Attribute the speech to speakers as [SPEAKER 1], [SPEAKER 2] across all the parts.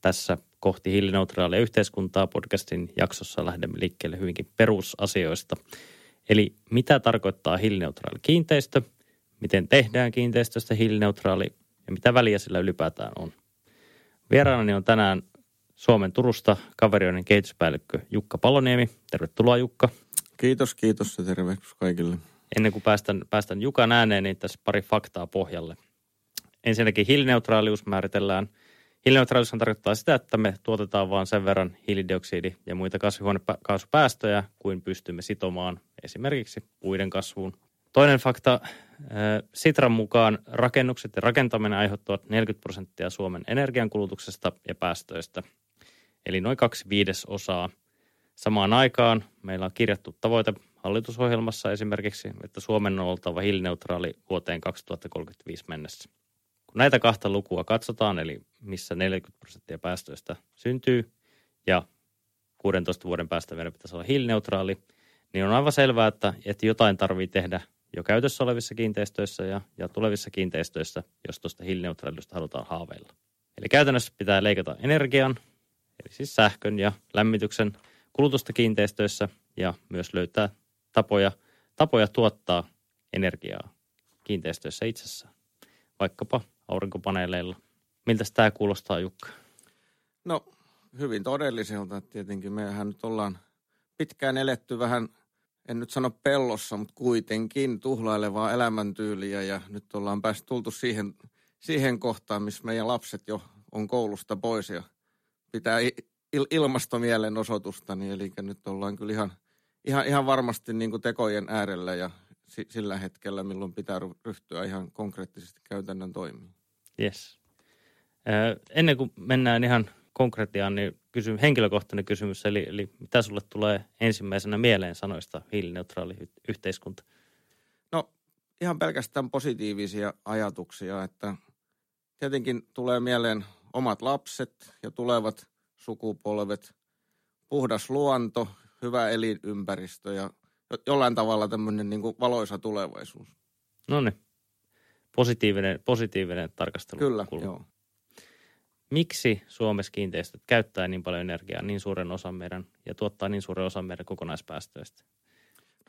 [SPEAKER 1] tässä kohti hiilineutraalia yhteiskuntaa podcastin jaksossa lähdemme liikkeelle hyvinkin perusasioista. Eli mitä tarkoittaa hiilineutraali kiinteistö, miten tehdään kiinteistöstä hiilineutraali ja mitä väliä sillä ylipäätään on. Vieraanani on tänään Suomen Turusta kaverioiden kehityspäällikkö Jukka Paloniemi. Tervetuloa Jukka.
[SPEAKER 2] Kiitos, kiitos ja tervehdys kaikille.
[SPEAKER 1] Ennen kuin päästän, päästän Jukan ääneen, niin tässä pari faktaa pohjalle. Ensinnäkin hiilineutraalius määritellään – Hiilineutraalius tarkoittaa sitä, että me tuotetaan vain sen verran hiilidioksidi- ja muita kasvihuonekaasupäästöjä kuin pystymme sitomaan esimerkiksi puiden kasvuun. Toinen fakta, Sitran mukaan rakennukset ja rakentaminen aiheuttavat 40 prosenttia Suomen energiankulutuksesta ja päästöistä, eli noin kaksi viidesosaa. Samaan aikaan meillä on kirjattu tavoite hallitusohjelmassa esimerkiksi, että Suomen on oltava hiilineutraali vuoteen 2035 mennessä. Kun näitä kahta lukua katsotaan, eli missä 40 prosenttia päästöistä syntyy ja 16 vuoden päästä meidän pitäisi olla hiilineutraali, niin on aivan selvää, että, että jotain tarvii tehdä jo käytössä olevissa kiinteistöissä ja, ja tulevissa kiinteistöissä, jos tuosta hiilineutraaliudesta halutaan haaveilla. Eli käytännössä pitää leikata energian, eli siis sähkön ja lämmityksen kulutusta kiinteistöissä ja myös löytää tapoja, tapoja tuottaa energiaa kiinteistöissä itsessään, vaikkapa aurinkopaneeleilla. Miltä tämä kuulostaa, Jukka?
[SPEAKER 2] No, hyvin todelliselta. Tietenkin mehän nyt ollaan pitkään eletty vähän, en nyt sano pellossa, mutta kuitenkin tuhlailevaa elämäntyyliä ja nyt ollaan päästy tultu siihen, siihen kohtaan, missä meidän lapset jo on koulusta pois ja pitää il- ilmastomielenosoitusta, niin eli nyt ollaan kyllä ihan, ihan, ihan varmasti niin kuin tekojen äärellä ja sillä hetkellä, milloin pitää ryhtyä ihan konkreettisesti käytännön toimiin.
[SPEAKER 1] Yes. Ennen kuin mennään ihan konkretiaan, niin kysy, henkilökohtainen kysymys, eli, eli mitä sulle tulee ensimmäisenä mieleen sanoista hiilineutraali yhteiskunta?
[SPEAKER 2] No ihan pelkästään positiivisia ajatuksia, että tietenkin tulee mieleen omat lapset ja tulevat sukupolvet, puhdas luonto, hyvä elinympäristö ja jollain tavalla tämmöinen niin valoisa tulevaisuus.
[SPEAKER 1] No niin positiivinen, positiivinen tarkastelu.
[SPEAKER 2] Kyllä, joo.
[SPEAKER 1] Miksi Suomessa kiinteistöt käyttää niin paljon energiaa niin suuren osan meidän ja tuottaa niin suuren osan meidän kokonaispäästöistä?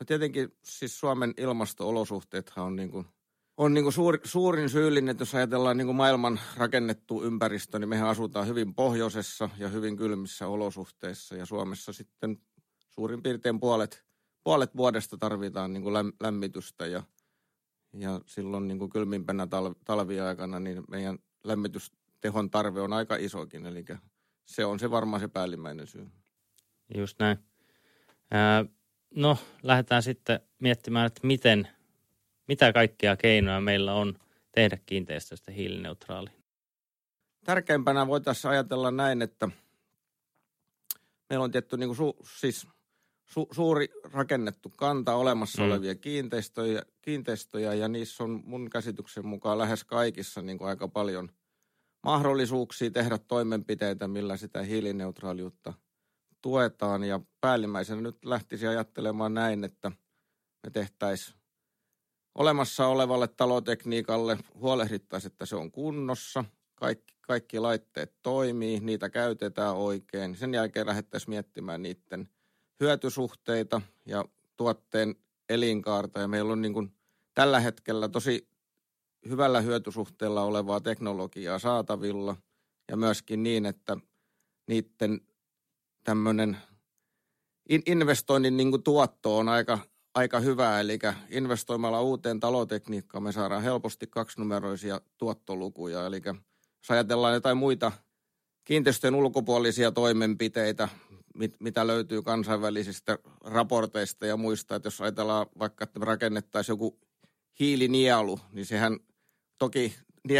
[SPEAKER 2] No tietenkin siis Suomen ilmasto-olosuhteethan on, niin kuin, on niin kuin suuri, suurin syyllinen, että jos ajatellaan niin kuin maailman rakennettu ympäristö, niin mehän asutaan hyvin pohjoisessa ja hyvin kylmissä olosuhteissa ja Suomessa sitten suurin piirtein puolet, puolet vuodesta tarvitaan niin kuin lämmitystä ja – ja silloin niin kuin kylmimpänä tal- talviaikana niin meidän lämmitystehon tarve on aika isokin, eli se on se varmaan se päällimmäinen syy.
[SPEAKER 1] Just näin. Ää, no, lähdetään sitten miettimään, että miten, mitä kaikkia keinoja meillä on tehdä kiinteistöstä hiilineutraali.
[SPEAKER 2] Tärkeimpänä voitaisiin ajatella näin, että meillä on tietty niin kuin su, siis – su, suuri rakennettu kanta olemassa mm. olevia kiinteistöjä, kiinteistöjä ja niissä on mun käsityksen mukaan lähes kaikissa niin kuin aika paljon mahdollisuuksia tehdä toimenpiteitä, millä sitä hiilineutraaliutta tuetaan. Ja päällimmäisenä nyt lähtisi ajattelemaan näin, että me tehtäisiin olemassa olevalle talotekniikalle, huolehdittaisiin, että se on kunnossa, kaikki, kaikki laitteet toimii, niitä käytetään oikein. Sen jälkeen lähdettäisiin miettimään niiden – hyötysuhteita ja tuotteen elinkaarta. Ja meillä on niin kuin tällä hetkellä tosi hyvällä hyötysuhteella olevaa teknologiaa saatavilla ja myöskin niin, että niiden tämmöinen investoinnin niin kuin tuotto on aika, aika hyvä. Eli investoimalla uuteen talotekniikkaan me saadaan helposti kaksinumeroisia tuottolukuja. Eli jos ajatellaan jotain muita kiinteistöjen ulkopuolisia toimenpiteitä, mit, mitä löytyy kansainvälisistä raporteista ja muista, että jos ajatellaan vaikka, että me rakennettaisiin joku hiilinielu, niin sehän toki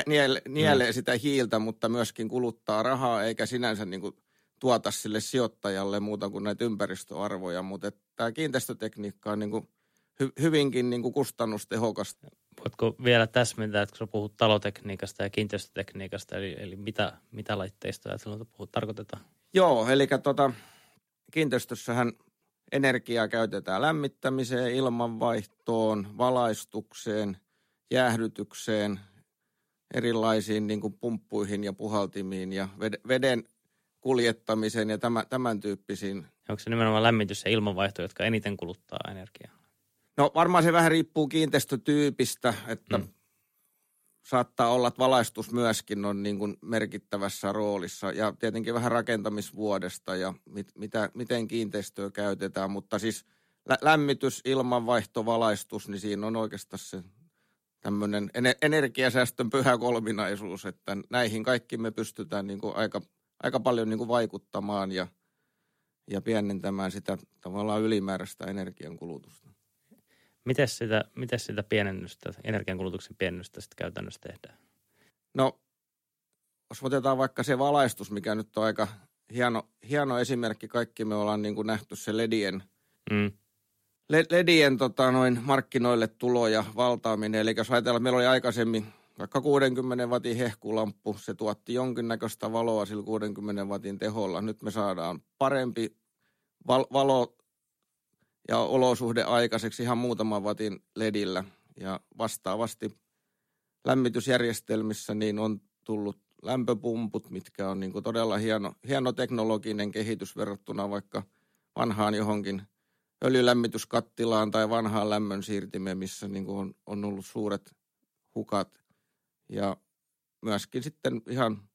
[SPEAKER 2] nielee, nielee mm. sitä hiiltä, mutta myöskin kuluttaa rahaa, eikä sinänsä niin kuin tuota sille sijoittajalle muuta kuin näitä ympäristöarvoja. Mutta tämä kiinteistötekniikka on niin kuin hy, hyvinkin niin kuin kustannustehokasta.
[SPEAKER 1] Voitko vielä täsmentää, että kun puhut talotekniikasta ja kiinteistötekniikasta, eli, eli mitä, mitä laitteistoja silloin puhut, tarkoitetaan?
[SPEAKER 2] Joo, eli tota, kiinteistössähän energiaa käytetään lämmittämiseen, ilmanvaihtoon, valaistukseen, jäähdytykseen, erilaisiin niin kuin pumppuihin ja puhaltimiin ja veden kuljettamiseen ja tämän, tämän tyyppisiin.
[SPEAKER 1] Onko se nimenomaan lämmitys ja ilmanvaihto, jotka eniten kuluttaa energiaa?
[SPEAKER 2] No varmaan se vähän riippuu kiinteistötyypistä, että mm. Saattaa olla, että valaistus myöskin on niin kuin merkittävässä roolissa ja tietenkin vähän rakentamisvuodesta ja mit, mitä, miten kiinteistöä käytetään, mutta siis lä- lämmitys, ilmanvaihto, valaistus, niin siinä on oikeastaan se tämmöinen energiasäästön pyhä kolminaisuus, että näihin kaikki me pystytään niin kuin aika, aika paljon niin kuin vaikuttamaan ja, ja pienentämään sitä tavallaan ylimääräistä energiankulutusta.
[SPEAKER 1] Miten sitä, miten sitä pienennystä, energiankulutuksen pienennystä sitten käytännössä tehdään?
[SPEAKER 2] No, jos otetaan vaikka se valaistus, mikä nyt on aika hieno, hieno esimerkki. Kaikki me ollaan niin kuin nähty se ledien, mm. ledien tota, noin markkinoille tulo ja valtaaminen. Eli jos ajatellaan, meillä oli aikaisemmin vaikka 60 watin hehkulamppu, se tuotti jonkinnäköistä valoa sillä 60 watin teholla. Nyt me saadaan parempi val- valo ja olosuhde aikaiseksi ihan muutaman watin ledillä. Ja vastaavasti lämmitysjärjestelmissä niin on tullut lämpöpumput, mitkä on niin kuin todella hieno, hieno teknologinen kehitys verrattuna vaikka vanhaan johonkin öljylämmityskattilaan tai vanhaan lämmön siirtimeen, missä niin kuin on, on ollut suuret hukat. Ja myöskin sitten ihan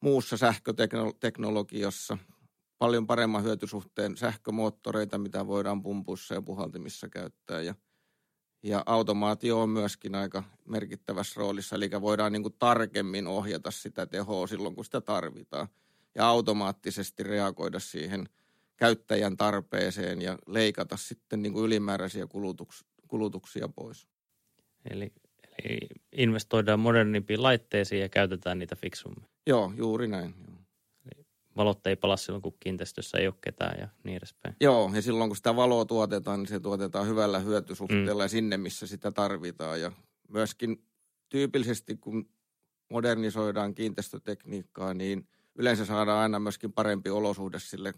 [SPEAKER 2] muussa sähköteknologiassa paljon paremman hyötysuhteen sähkömoottoreita, mitä voidaan pumpuissa ja puhaltimissa käyttää. Ja, ja automaatio on myöskin aika merkittävässä roolissa, eli voidaan niin kuin tarkemmin ohjata sitä tehoa silloin, kun sitä tarvitaan. Ja automaattisesti reagoida siihen käyttäjän tarpeeseen ja leikata sitten niin kuin ylimääräisiä kulutuks, kulutuksia pois.
[SPEAKER 1] Eli, eli investoidaan modernimpiin laitteisiin ja käytetään niitä fiksummin.
[SPEAKER 2] Joo, juuri näin. Joo
[SPEAKER 1] valot ei pala silloin, kun kiinteistössä ei ole ketään ja niin edespäin.
[SPEAKER 2] Joo, ja silloin kun sitä valoa tuotetaan, niin se tuotetaan hyvällä hyötysuhteella mm. ja sinne, missä sitä tarvitaan. Ja myöskin tyypillisesti, kun modernisoidaan kiinteistötekniikkaa, niin yleensä saadaan aina myöskin parempi olosuhde sille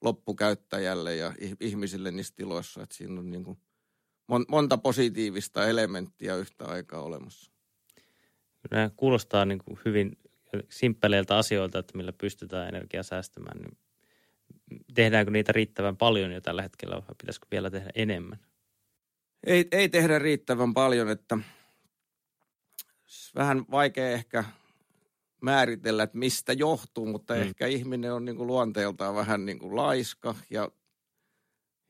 [SPEAKER 2] loppukäyttäjälle ja ihmisille niissä tiloissa. Että siinä on niin kuin monta positiivista elementtiä yhtä aikaa olemassa.
[SPEAKER 1] Nämä kuulostaa niin kuin hyvin simppeleiltä asioilta, että millä pystytään energiaa säästämään, niin tehdäänkö niitä riittävän paljon jo tällä hetkellä vai pitäisikö vielä tehdä enemmän?
[SPEAKER 2] Ei, ei tehdä riittävän paljon, että vähän vaikea ehkä määritellä, että mistä johtuu, mutta mm. ehkä ihminen on niin kuin luonteeltaan vähän niin kuin laiska ja,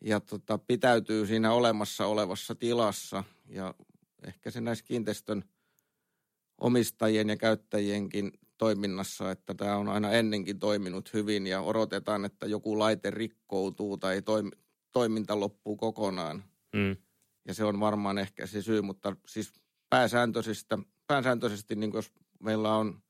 [SPEAKER 2] ja tota, pitäytyy siinä olemassa olevassa tilassa ja ehkä se näissä kiinteistön omistajien ja käyttäjienkin toiminnassa, että tämä on aina ennenkin toiminut hyvin ja odotetaan, että joku laite rikkoutuu tai toim, toiminta loppuu kokonaan. Mm. Ja se on varmaan ehkä se syy, mutta siis pääsääntöisesti, pääsääntöisesti niin jos meillä on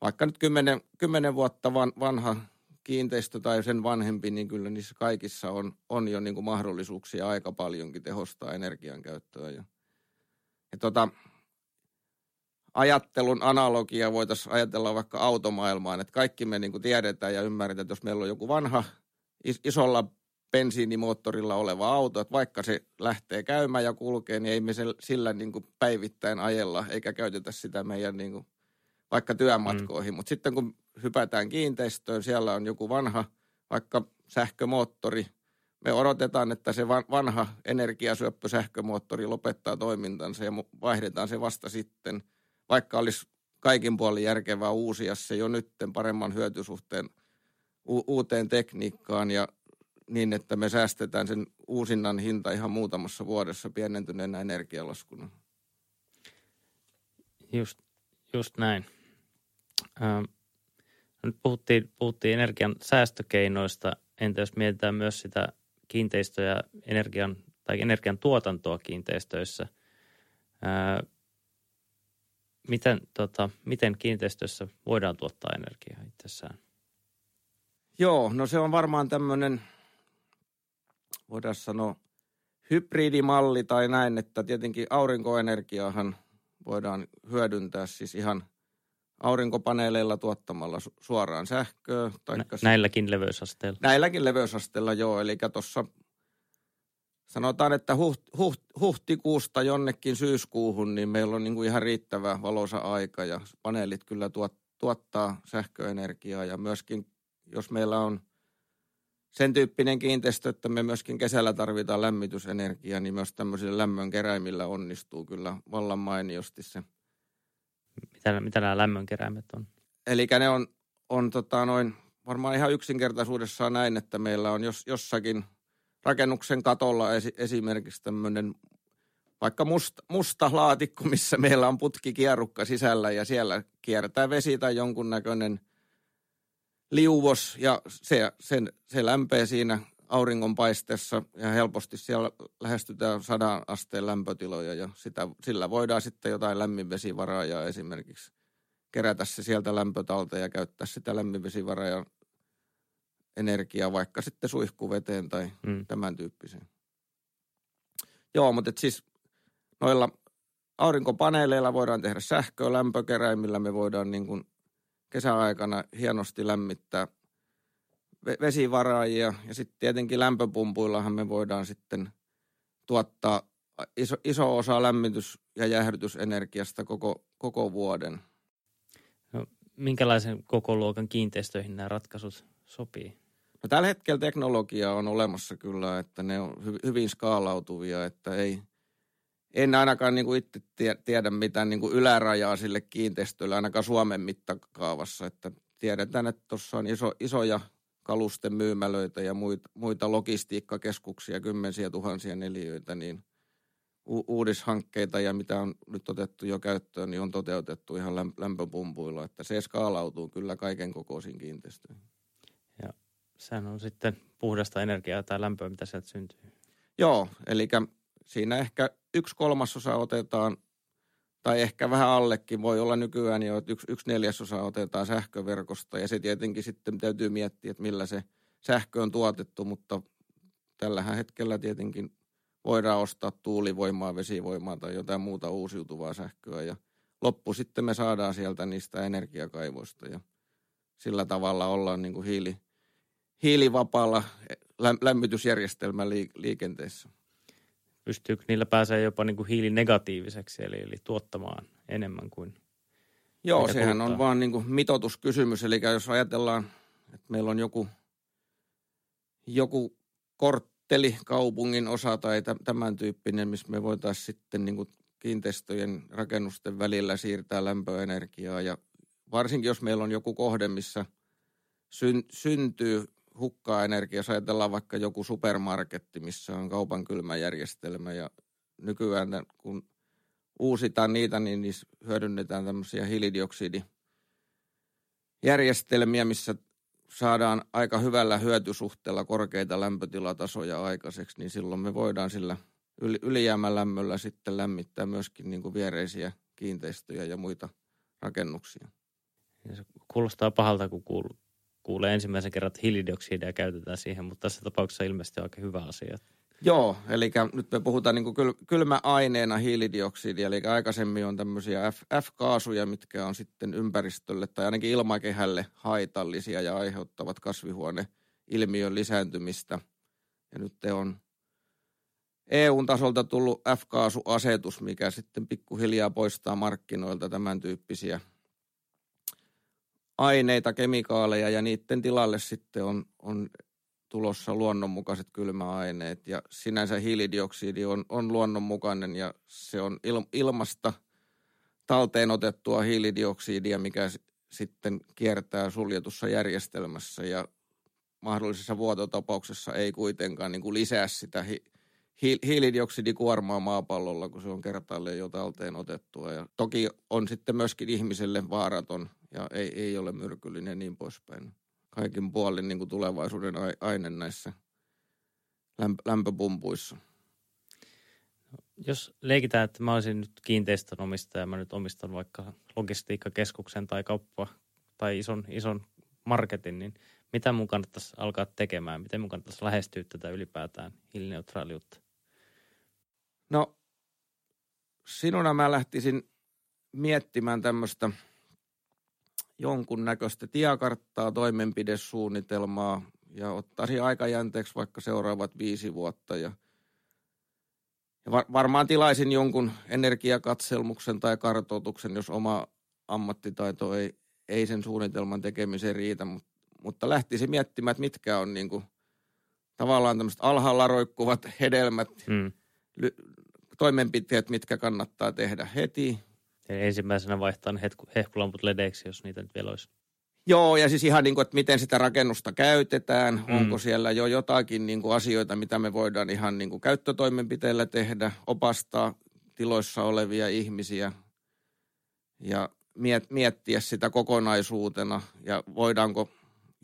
[SPEAKER 2] vaikka nyt kymmenen, kymmenen vuotta van, vanha kiinteistö tai sen vanhempi, niin kyllä niissä kaikissa on, on jo niin kuin mahdollisuuksia aika paljonkin tehostaa energian käyttöä. Ja, ja tota, ajattelun analogia voitaisiin ajatella vaikka automaailmaan, että kaikki me niin kuin tiedetään ja ymmärretään, että jos meillä on joku vanha isolla bensiinimoottorilla oleva auto, että vaikka se lähtee käymään ja kulkee, niin ei me sillä niin kuin päivittäin ajella eikä käytetä sitä meidän niin kuin vaikka työmatkoihin. Mm. Mutta sitten kun hypätään kiinteistöön, siellä on joku vanha vaikka sähkömoottori, me odotetaan, että se vanha energiasyöppö sähkömoottori lopettaa toimintansa ja vaihdetaan se vasta sitten – vaikka olisi kaikin puolin järkevää uusia se jo nytten paremman hyötysuhteen u- uuteen tekniikkaan ja niin, että me säästetään sen uusinnan hinta ihan muutamassa vuodessa pienentyneenä energialaskuna.
[SPEAKER 1] Just, just näin. Ähm, nyt puhuttiin, puhuttiin energian säästökeinoista. Entä jos mietitään myös sitä kiinteistöjä, energian tai energian tuotantoa kiinteistöissä? Miten, tota, miten kiinteistössä voidaan tuottaa energiaa itsessään?
[SPEAKER 2] Joo, no se on varmaan tämmöinen, voidaan sanoa, hybridimalli tai näin, että tietenkin aurinkoenergiaahan voidaan hyödyntää siis ihan aurinkopaneeleilla tuottamalla suoraan sähköä.
[SPEAKER 1] Taikka Näilläkin leveysasteilla.
[SPEAKER 2] Näilläkin leveysasteilla, joo. Eli tuossa sanotaan, että huht, huht, huhtikuusta jonnekin syyskuuhun, niin meillä on niin kuin ihan riittävä valoisa aika ja paneelit kyllä tuot, tuottaa sähköenergiaa ja myöskin jos meillä on sen tyyppinen kiinteistö, että me myöskin kesällä tarvitaan lämmitysenergiaa, niin myös tämmöisillä lämmön keräimillä onnistuu kyllä vallan mainiosti se.
[SPEAKER 1] Mitä, mitä nämä lämmön keräimet on?
[SPEAKER 2] Eli ne on, on tota noin, varmaan ihan yksinkertaisuudessaan näin, että meillä on jos, jossakin rakennuksen katolla esi, esimerkiksi tämmöinen vaikka musta, musta laatikko, missä meillä on putkikierrukka sisällä ja siellä kiertää vesi tai jonkunnäköinen – liuvos ja se, sen, se lämpee siinä auringonpaisteessa ja helposti siellä lähestytään sadan asteen lämpötiloja ja sitä, sillä voidaan sitten jotain lämminvesivaraajaa esimerkiksi kerätä se sieltä lämpötalteen ja käyttää sitä lämminvesivaraajan energiaa vaikka sitten suihkuveteen tai mm. tämän tyyppiseen. Joo, mutta siis noilla aurinkopaneeleilla voidaan tehdä sähköä, lämpökeräimillä me voidaan niin kuin kesäaikana hienosti lämmittää vesivaraajia ja sitten tietenkin lämpöpumpuillahan me voidaan sitten tuottaa iso, iso osa lämmitys- ja jäähdytysenergiasta koko, koko vuoden.
[SPEAKER 1] No, minkälaisen koko luokan kiinteistöihin nämä ratkaisut sopii?
[SPEAKER 2] No, tällä hetkellä teknologia on olemassa kyllä, että ne on hy, hyvin skaalautuvia, että ei – en ainakaan niin kuin itse tiedä mitään niin kuin ylärajaa sille kiinteistölle, ainakaan Suomen mittakaavassa. Että tiedetään, että tuossa on iso, isoja kalusten myymälöitä ja muita, muita logistiikkakeskuksia, kymmensiä tuhansia neliöitä, niin u- uudishankkeita ja mitä on nyt otettu jo käyttöön, niin on toteutettu ihan lämpöpumpuilla. Että se skaalautuu kyllä kaiken kokoisiin kiinteistöihin.
[SPEAKER 1] Sehän on sitten puhdasta energiaa tai lämpöä, mitä sieltä syntyy.
[SPEAKER 2] Joo, eli siinä ehkä yksi kolmasosa otetaan, tai ehkä vähän allekin, voi olla nykyään jo, että yksi, yksi neljäsosa otetaan sähköverkosta, ja se tietenkin sitten täytyy miettiä, että millä se sähkö on tuotettu, mutta tällä hetkellä tietenkin voidaan ostaa tuulivoimaa, vesivoimaa tai jotain muuta uusiutuvaa sähköä, ja loppu sitten me saadaan sieltä niistä energiakaivoista, ja sillä tavalla ollaan niin kuin hiili, hiilivapaalla lämmitysjärjestelmän liikenteessä
[SPEAKER 1] pystyykö niillä pääsee jopa niin kuin hiilinegatiiviseksi, eli, eli tuottamaan enemmän kuin
[SPEAKER 2] Joo, sehän kuluttaa. on vaan niin kuin mitoituskysymys. Eli jos ajatellaan, että meillä on joku, joku kortteli kaupungin osa tai tämän tyyppinen, missä me voitaisiin sitten niin kuin kiinteistöjen rakennusten välillä siirtää lämpöenergiaa. Ja varsinkin jos meillä on joku kohde, missä syn, syntyy hukkaa energiaa. Jos ajatellaan vaikka joku supermarketti, missä on kaupan kylmäjärjestelmä ja nykyään kun uusitaan niitä, niin niissä hyödynnetään tämmöisiä hiilidioksidijärjestelmiä, missä saadaan aika hyvällä hyötysuhteella korkeita lämpötilatasoja aikaiseksi, niin silloin me voidaan sillä ylijäämälämmöllä sitten lämmittää myöskin niin kuin viereisiä kiinteistöjä ja muita rakennuksia.
[SPEAKER 1] Ja se kuulostaa pahalta, kun kuuluu, kuulee ensimmäisen kerran, että hiilidioksidia käytetään siihen, mutta tässä tapauksessa ilmeisesti on aika hyvä asia.
[SPEAKER 2] Joo, eli nyt me puhutaan niin kylmäaineena hiilidioksidia, eli aikaisemmin on tämmöisiä F-kaasuja, mitkä on sitten ympäristölle tai ainakin ilmakehälle haitallisia ja aiheuttavat kasvihuoneilmiön lisääntymistä. Ja nyt on eu tasolta tullut F-kaasuasetus, mikä sitten pikkuhiljaa poistaa markkinoilta tämän tyyppisiä – aineita, kemikaaleja ja niiden tilalle sitten on, on tulossa luonnonmukaiset kylmäaineet ja sinänsä hiilidioksidi on, on luonnonmukainen ja se on il, ilmasta talteen otettua hiilidioksidia, mikä sitten kiertää suljetussa järjestelmässä ja mahdollisessa vuototapauksessa ei kuitenkaan niin kuin lisää sitä hi, hiilidioksidikuormaa maapallolla, kun se on kertaalleen jo talteen otettua. Ja toki on sitten myöskin ihmiselle vaaraton ja ei, ei ole myrkyllinen ja niin poispäin. Kaikin puolin niin kuin tulevaisuuden aine näissä lämpöpumpuissa.
[SPEAKER 1] Jos leikitään, että mä olisin nyt kiinteistön omistaja, mä nyt omistan vaikka logistiikkakeskuksen tai kauppa tai ison, ison marketin, niin mitä mun kannattaisi alkaa tekemään? Miten mun kannattaisi lähestyä tätä ylipäätään hiilineutraaliutta?
[SPEAKER 2] No, sinuna mä lähtisin miettimään tämmöistä jonkunnäköistä tiekarttaa, toimenpidesuunnitelmaa ja ottaisin aikajänteeksi vaikka seuraavat viisi vuotta ja, ja var, varmaan tilaisin jonkun energiakatselmuksen tai kartoituksen, jos oma ammattitaito ei, ei sen suunnitelman tekemiseen riitä, mutta, mutta lähtisi miettimään, että mitkä on niin kuin, tavallaan tämmöiset alhaalla roikkuvat hedelmät, mm. ly, toimenpiteet, mitkä kannattaa tehdä heti.
[SPEAKER 1] Ensimmäisenä vaihtaa hehkulamput ledeiksi, jos niitä nyt vielä olisi.
[SPEAKER 2] Joo, ja siis ihan niin kuin, että miten sitä rakennusta käytetään. Mm. Onko siellä jo jotakin niin kuin asioita, mitä me voidaan ihan niin kuin käyttötoimenpiteillä tehdä, opastaa tiloissa olevia ihmisiä ja miet- miettiä sitä kokonaisuutena ja voidaanko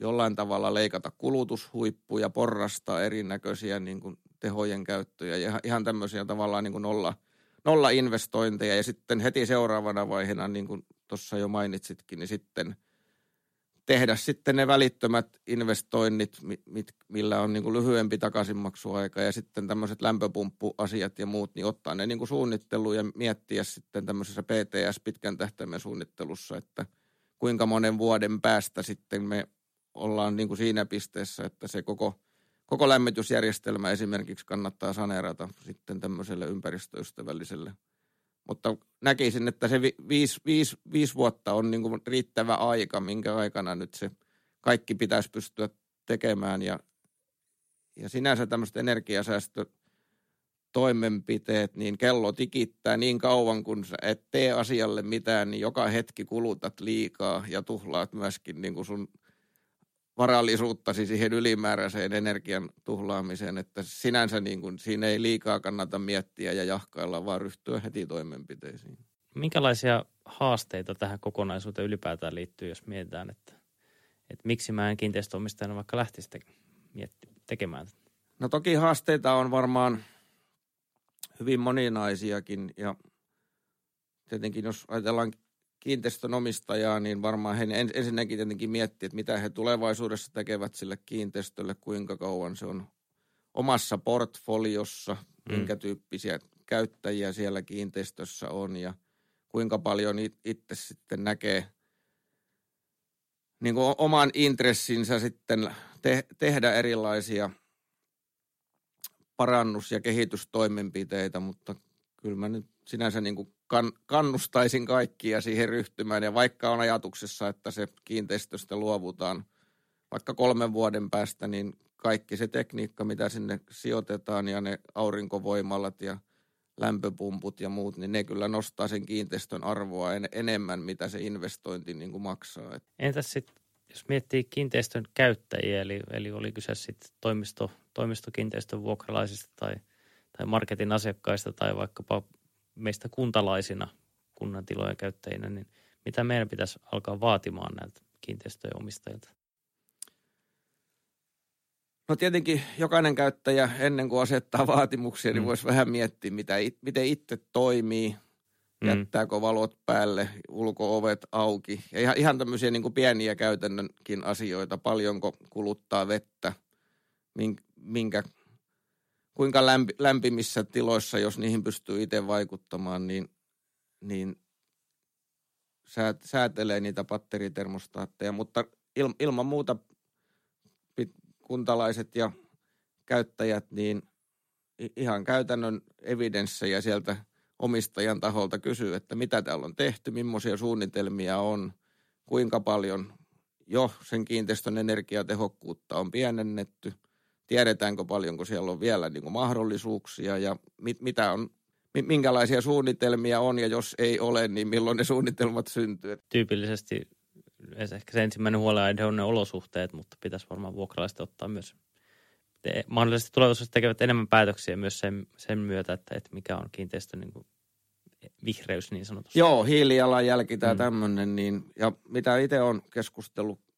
[SPEAKER 2] jollain tavalla leikata kulutushuippuja, porrastaa erinäköisiä niin kuin tehojen käyttöjä ja ihan tämmöisiä tavallaan niin kuin nolla, nolla investointeja ja sitten heti seuraavana vaiheena, niin kuin tuossa jo mainitsitkin, niin sitten tehdä sitten ne välittömät investoinnit, mit, millä on niin kuin lyhyempi takaisinmaksuaika ja sitten tämmöiset lämpöpumppuasiat ja muut, niin ottaa ne niin kuin suunnitteluun ja miettiä sitten tämmöisessä PTS pitkän tähtäimen suunnittelussa, että kuinka monen vuoden päästä sitten me ollaan niin kuin siinä pisteessä, että se koko, koko lämmitysjärjestelmä esimerkiksi kannattaa saneerata sitten tämmöiselle ympäristöystävälliselle. Mutta näkisin, että se vi, viisi, viisi, viisi vuotta on niin kuin riittävä aika, minkä aikana nyt se kaikki pitäisi pystyä tekemään. Ja, ja sinänsä tämmöiset energiasäästö toimenpiteet, niin kello tikittää niin kauan, kun sä et tee asialle mitään, niin joka hetki kulutat liikaa ja tuhlaat myöskin niin kuin sun varallisuuttasi siihen ylimääräiseen energian tuhlaamiseen, että sinänsä niin kuin, siinä ei liikaa kannata miettiä ja jahkailla, vaan ryhtyä heti toimenpiteisiin.
[SPEAKER 1] Minkälaisia haasteita tähän kokonaisuuteen ylipäätään liittyy, jos mietitään, että, että miksi mä en kiinteistöomistajana vaikka lähtisi te- mietti, tekemään?
[SPEAKER 2] No toki haasteita on varmaan hyvin moninaisiakin ja tietenkin jos ajatellaan kiinteistön omistajaa, niin varmaan he ensinnäkin tietenkin miettii, että mitä he tulevaisuudessa tekevät sille kiinteistölle, kuinka kauan se on omassa portfoliossa, mm. minkä tyyppisiä käyttäjiä siellä kiinteistössä on ja kuinka paljon itse sitten näkee niin kuin oman intressinsä sitten te- tehdä erilaisia parannus- ja kehitystoimenpiteitä, mutta kyllä mä nyt sinänsä niin kuin kan, kannustaisin kaikkia siihen ryhtymään. Ja vaikka on ajatuksessa, että se kiinteistöstä luovutaan vaikka kolmen vuoden päästä, niin kaikki se tekniikka, mitä sinne sijoitetaan ja ne aurinkovoimalat ja lämpöpumput ja muut, niin ne kyllä nostaa sen kiinteistön arvoa en, enemmän, mitä se investointi niin kuin maksaa.
[SPEAKER 1] Entäs sitten, jos miettii kiinteistön käyttäjiä, eli, eli oli kyse sitten toimisto, toimistokiinteistön vuokralaisista tai, tai marketin asiakkaista tai vaikkapa meistä kuntalaisina, kunnan tilojen käyttäjinä, niin mitä meidän pitäisi alkaa vaatimaan näiltä kiinteistöjen omistajilta?
[SPEAKER 2] No tietenkin jokainen käyttäjä ennen kuin asettaa vaatimuksia, niin mm. voisi vähän miettiä, mitä, miten itse toimii, mm. jättääkö valot päälle, ulkoovet auki. Ja ihan, ihan tämmöisiä niin kuin pieniä käytännönkin asioita, paljonko kuluttaa vettä, minkä kuinka lämpi, lämpimissä tiloissa, jos niihin pystyy itse vaikuttamaan, niin, niin säät, säätelee niitä batteritermostaatteja. Mutta il, ilman muuta kuntalaiset ja käyttäjät, niin ihan käytännön evidenssejä sieltä omistajan taholta kysyy, että mitä täällä on tehty, millaisia suunnitelmia on, kuinka paljon jo sen kiinteistön energiatehokkuutta on pienennetty – tiedetäänkö paljonko siellä on vielä niin kuin mahdollisuuksia ja mit, mitä on, minkälaisia suunnitelmia on ja jos ei ole, niin milloin ne suunnitelmat syntyy.
[SPEAKER 1] Tyypillisesti ehkä se ensimmäinen huolenaihe on ne olosuhteet, mutta pitäisi varmaan vuokralaisten ottaa myös te, mahdollisesti tulevaisuudessa tekevät enemmän päätöksiä myös sen, sen myötä, että, että mikä on kiinteistön niin kuin vihreys niin sanotusti.
[SPEAKER 2] Joo, hiilijalanjälki tämä mm. tämmöinen, niin, ja mitä itse on keskustellut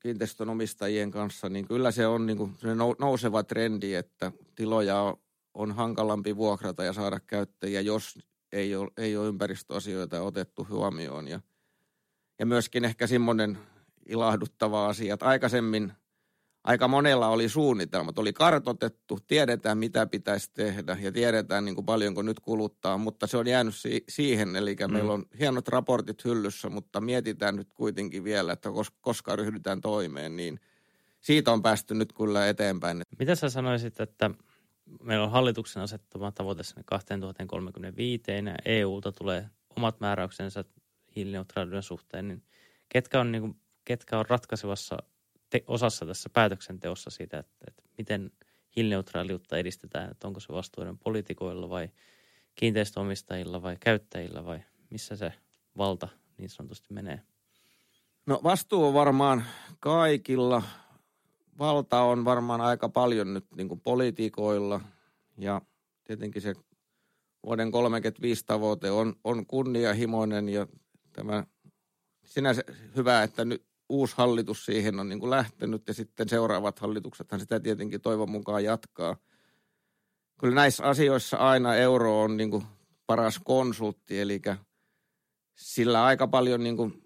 [SPEAKER 2] kiinteistönomistajien kanssa, niin kyllä se on niin kuin se nouseva trendi, että tiloja on hankalampi vuokrata ja saada käyttäjiä, jos ei ole, ei ole ympäristöasioita otettu huomioon. Ja, ja myöskin ehkä semmoinen ilahduttava asia, että aikaisemmin aika monella oli suunnitelmat, oli kartotettu, tiedetään mitä pitäisi tehdä ja tiedetään niin kuin paljonko nyt kuluttaa, mutta se on jäänyt si- siihen, eli mm. meillä on hienot raportit hyllyssä, mutta mietitään nyt kuitenkin vielä, että koska ryhdytään toimeen, niin siitä on päästy nyt kyllä eteenpäin.
[SPEAKER 1] Mitä sä sanoisit, että meillä on hallituksen asettama tavoite sinne 2035 ja EUlta tulee omat määräyksensä hiilineutraaliuden suhteen, niin ketkä on, niin kuin, ketkä on ratkaisevassa te- osassa tässä päätöksenteossa siitä, että, että miten hiilineutraaliutta edistetään, että onko se vastuuden poliitikoilla vai kiinteistöomistajilla vai käyttäjillä vai missä se valta niin sanotusti menee?
[SPEAKER 2] No vastuu on varmaan kaikilla valta on varmaan aika paljon nyt niin kuin poliitikoilla ja tietenkin se vuoden 35 tavoite on, on kunnianhimoinen ja tämä sinänsä hyvä, että nyt uusi hallitus siihen on niin kuin lähtenyt ja sitten seuraavat hallituksethan sitä tietenkin toivon mukaan jatkaa. Kyllä näissä asioissa aina euro on niin kuin paras konsultti, eli sillä aika paljon niin kuin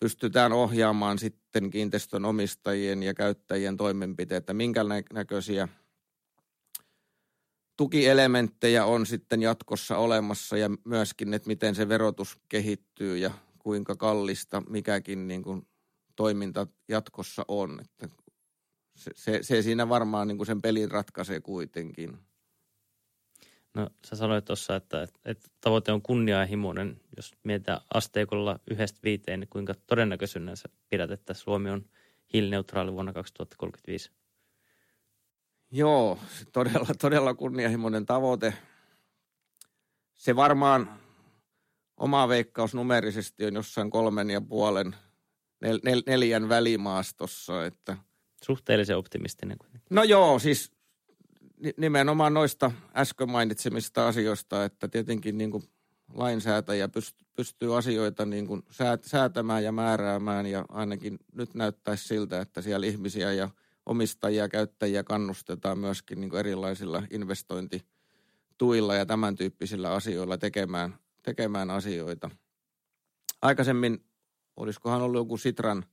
[SPEAKER 2] pystytään ohjaamaan sitten kiinteistön omistajien ja käyttäjien toimenpiteitä, minkä näköisiä tukielementtejä on sitten jatkossa olemassa ja myöskin, että miten se verotus kehittyy ja kuinka kallista mikäkin niin kuin toiminta jatkossa on. Että se, se, se siinä varmaan niin kuin sen pelin ratkaisee kuitenkin.
[SPEAKER 1] No sä sanoit tuossa, että, että, että tavoite on kunnianhimoinen. Jos mietitään asteikolla yhdestä viiteen, niin kuinka todennäköisyyden sä pidät, että Suomi on hiilineutraali vuonna 2035?
[SPEAKER 2] Joo, todella, todella kunnianhimoinen tavoite. Se varmaan oma veikkaus numerisesti on jossain kolmen ja puolen, nel, nel, neljän välimaastossa. Että...
[SPEAKER 1] Suhteellisen optimistinen kuitenkin.
[SPEAKER 2] No joo, siis nimenomaan noista äsken mainitsemista asioista, että tietenkin niin kuin lainsäätäjä pystyy asioita niin kuin säätämään ja määräämään ja ainakin nyt näyttäisi siltä, että siellä ihmisiä ja omistajia, käyttäjiä kannustetaan myöskin niin kuin erilaisilla investointituilla ja tämän tyyppisillä asioilla tekemään, tekemään asioita. Aikaisemmin, olisikohan ollut joku Sitran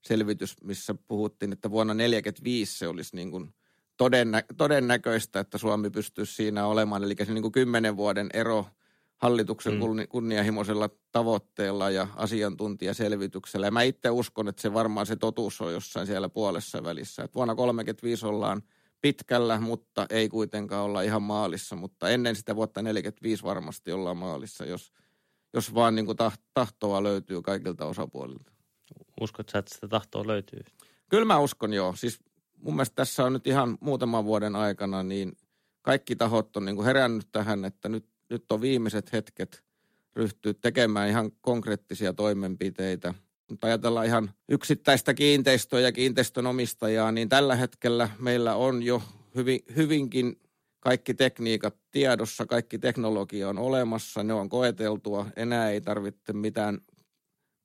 [SPEAKER 2] selvitys, missä puhuttiin, että vuonna 1945 se olisi niin kuin – todennä, todennäköistä, että Suomi pystyisi siinä olemaan. Eli se niin kuin kymmenen vuoden ero hallituksen mm. kunnianhimoisella tavoitteella ja asiantuntijaselvityksellä. Ja mä itse uskon, että se varmaan se totuus on jossain siellä puolessa välissä. Että vuonna 1935 ollaan pitkällä, mutta ei kuitenkaan olla ihan maalissa. Mutta ennen sitä vuotta 45 varmasti ollaan maalissa, jos, jos vaan niin kuin tahtoa löytyy kaikilta osapuolilta.
[SPEAKER 1] Uskotko sä, että sitä tahtoa löytyy?
[SPEAKER 2] Kyllä mä uskon joo. Siis mun mielestä tässä on nyt ihan muutaman vuoden aikana, niin kaikki tahot on niin kuin herännyt tähän, että nyt, nyt on viimeiset hetket ryhtyä tekemään ihan konkreettisia toimenpiteitä. Mutta ajatellaan ihan yksittäistä kiinteistöä ja kiinteistön omistajaa, niin tällä hetkellä meillä on jo hyvin, hyvinkin kaikki tekniikat tiedossa, kaikki teknologia on olemassa, ne on koeteltua. Enää ei tarvitse mitään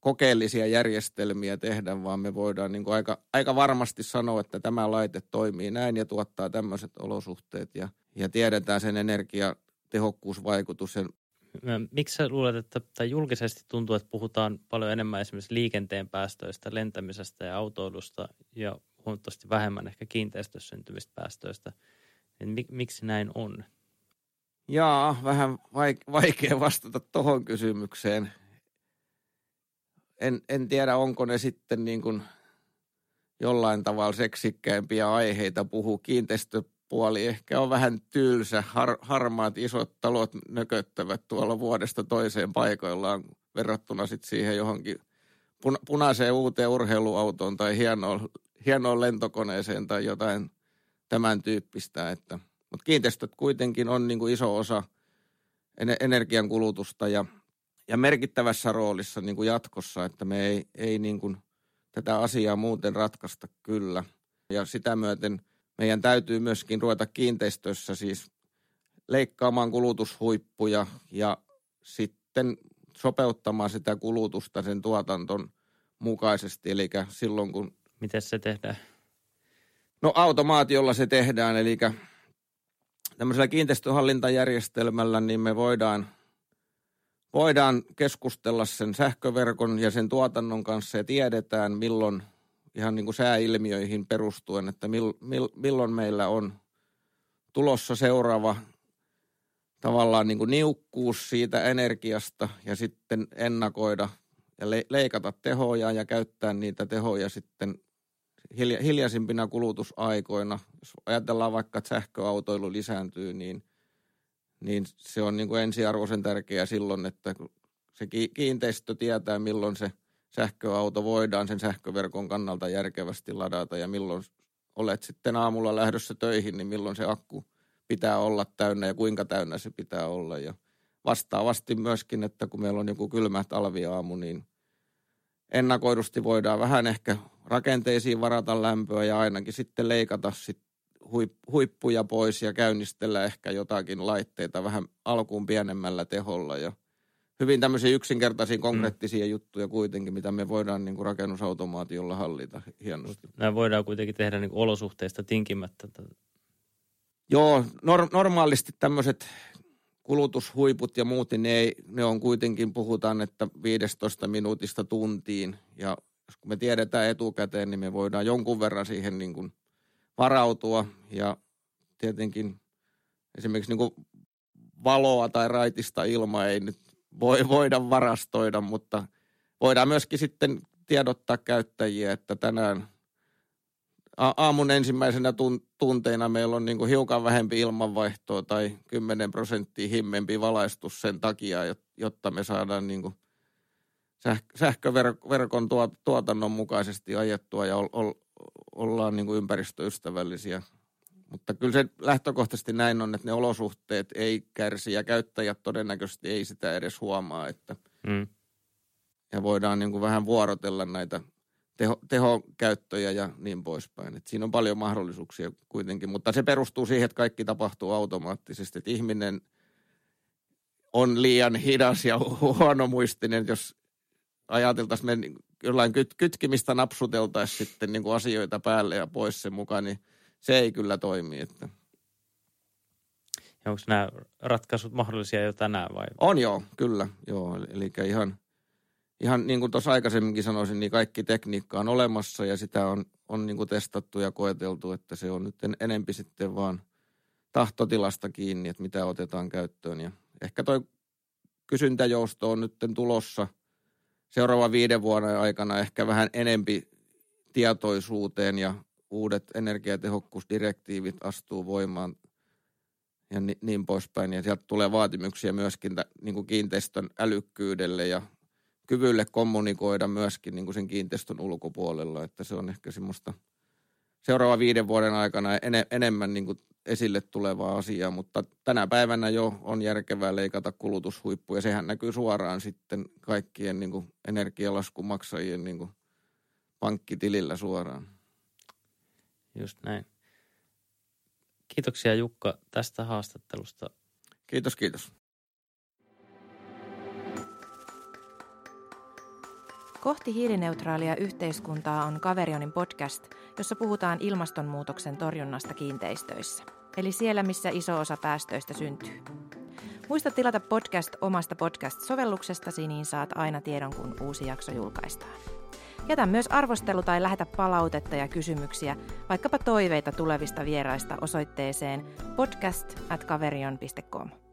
[SPEAKER 2] kokeellisia järjestelmiä tehdä, vaan me voidaan niin kuin aika, aika varmasti sanoa, että tämä laite toimii näin ja tuottaa tämmöiset olosuhteet ja, ja tiedetään sen energiatehokkuusvaikutus.
[SPEAKER 1] Miksi sä luulet, että tai julkisesti tuntuu, että puhutaan paljon enemmän esimerkiksi liikenteen päästöistä, lentämisestä ja autoilusta ja huomattavasti vähemmän ehkä kiinteistössä syntyvistä päästöistä. Niin miksi näin on?
[SPEAKER 2] Jaa, vähän vaikea vastata tuohon kysymykseen en, en tiedä, onko ne sitten niin kuin jollain tavalla seksikkäimpiä aiheita puhuu. Kiinteistöpuoli ehkä on vähän tylsä. Har, harmaat isot talot nököttävät tuolla vuodesta toiseen paikoillaan verrattuna sitten siihen johonkin puna, punaiseen uuteen urheiluautoon tai hienoon, hienoon lentokoneeseen tai jotain tämän tyyppistä. Että, mutta kiinteistöt kuitenkin on niin kuin iso osa energiankulutusta ja – ja merkittävässä roolissa niin kuin jatkossa, että me ei, ei niin kuin tätä asiaa muuten ratkaista kyllä. Ja sitä myöten meidän täytyy myöskin ruveta kiinteistössä siis leikkaamaan kulutushuippuja ja sitten sopeuttamaan sitä kulutusta sen tuotanton mukaisesti. Eli silloin kun...
[SPEAKER 1] Miten se tehdään?
[SPEAKER 2] No automaatiolla se tehdään, eli tämmöisellä kiinteistöhallintajärjestelmällä niin me voidaan, voidaan keskustella sen sähköverkon ja sen tuotannon kanssa ja tiedetään milloin ihan niin kuin sääilmiöihin perustuen, että mil, mil, milloin meillä on tulossa seuraava tavallaan niin kuin niukkuus siitä energiasta ja sitten ennakoida ja le, leikata tehoja ja käyttää niitä tehoja sitten hilja, hiljaisimpina kulutusaikoina. Jos ajatellaan vaikka, että sähköautoilu lisääntyy, niin, niin se on niin kuin ensiarvoisen tärkeää silloin, että se kiinteistö tietää, milloin se sähköauto voidaan sen sähköverkon kannalta järkevästi ladata ja milloin olet sitten aamulla lähdössä töihin, niin milloin se akku pitää olla täynnä ja kuinka täynnä se pitää olla. Ja vastaavasti myöskin, että kun meillä on joku kylmä talviaamu, niin ennakoidusti voidaan vähän ehkä rakenteisiin varata lämpöä ja ainakin sitten leikata sit huippuja pois ja käynnistellä ehkä jotakin laitteita vähän alkuun pienemmällä teholla ja hyvin tämmöisiä yksinkertaisia mm. konkreettisia mm. juttuja kuitenkin, mitä me voidaan niin kuin rakennusautomaatiolla hallita hienosti.
[SPEAKER 1] Nämä voidaan kuitenkin tehdä niin kuin olosuhteista tinkimättä.
[SPEAKER 2] Joo, nor- normaalisti tämmöiset kulutushuiput ja muut, niin ne, ei, ne on kuitenkin, puhutaan, että 15 minuutista tuntiin. Ja kun me tiedetään etukäteen, niin me voidaan jonkun verran siihen niin kuin varautua. Ja tietenkin esimerkiksi niin kuin valoa tai raitista ilmaa ei nyt voi, voida varastoida, mutta voidaan myöskin sitten tiedottaa käyttäjiä, että tänään aamun ensimmäisenä tunteina meillä on niin hiukan vähempi ilmanvaihtoa tai 10 prosenttia himmempi valaistus sen takia, jotta me saadaan niin sähköverkon tuotannon mukaisesti ajettua ja ollaan niin ympäristöystävällisiä. Mutta kyllä se lähtökohtaisesti näin on, että ne olosuhteet ei kärsi ja käyttäjät todennäköisesti ei sitä edes huomaa, että mm. ja voidaan niin kuin vähän vuorotella näitä teho, tehokäyttöjä ja niin poispäin. Et siinä on paljon mahdollisuuksia kuitenkin, mutta se perustuu siihen, että kaikki tapahtuu automaattisesti. Että ihminen on liian hidas ja huonomuistinen, jos ajateltaisiin me jollain kyt, kytkimistä napsuteltaisiin sitten niin kuin asioita päälle ja pois sen mukaan, niin se ei kyllä toimi. Että.
[SPEAKER 1] Ja onko nämä ratkaisut mahdollisia jo tänään vai?
[SPEAKER 2] On joo, kyllä. Joo, eli ihan – ihan niin kuin tuossa aikaisemminkin sanoisin, niin kaikki tekniikka on olemassa ja sitä on, on niin kuin testattu ja koeteltu, että se on nyt enempi sitten vaan tahtotilasta kiinni, että mitä otetaan käyttöön. Ja ehkä toi kysyntäjousto on nyt tulossa seuraavan viiden vuoden aikana ehkä vähän enempi tietoisuuteen ja uudet energiatehokkuusdirektiivit astuu voimaan ja niin, niin poispäin. Ja sieltä tulee vaatimuksia myöskin niin kuin kiinteistön älykkyydelle ja kyvylle kommunikoida myöskin niin kuin sen kiinteistön ulkopuolella, että se on ehkä semmoista seuraava viiden vuoden aikana en, enemmän niin kuin esille tulevaa asiaa, mutta tänä päivänä jo on järkevää leikata kulutushuippuja. Sehän näkyy suoraan sitten kaikkien niin kuin energialaskumaksajien niin kuin pankkitilillä suoraan.
[SPEAKER 1] Just näin. Kiitoksia Jukka tästä haastattelusta.
[SPEAKER 2] Kiitos, kiitos.
[SPEAKER 3] Kohti hiilineutraalia yhteiskuntaa on Kaverionin podcast, jossa puhutaan ilmastonmuutoksen torjunnasta kiinteistöissä. Eli siellä, missä iso osa päästöistä syntyy. Muista tilata podcast omasta podcast-sovelluksestasi, niin saat aina tiedon, kun uusi jakso julkaistaan. Jätä myös arvostelu tai lähetä palautetta ja kysymyksiä, vaikkapa toiveita tulevista vieraista osoitteeseen podcast at kaverion.com.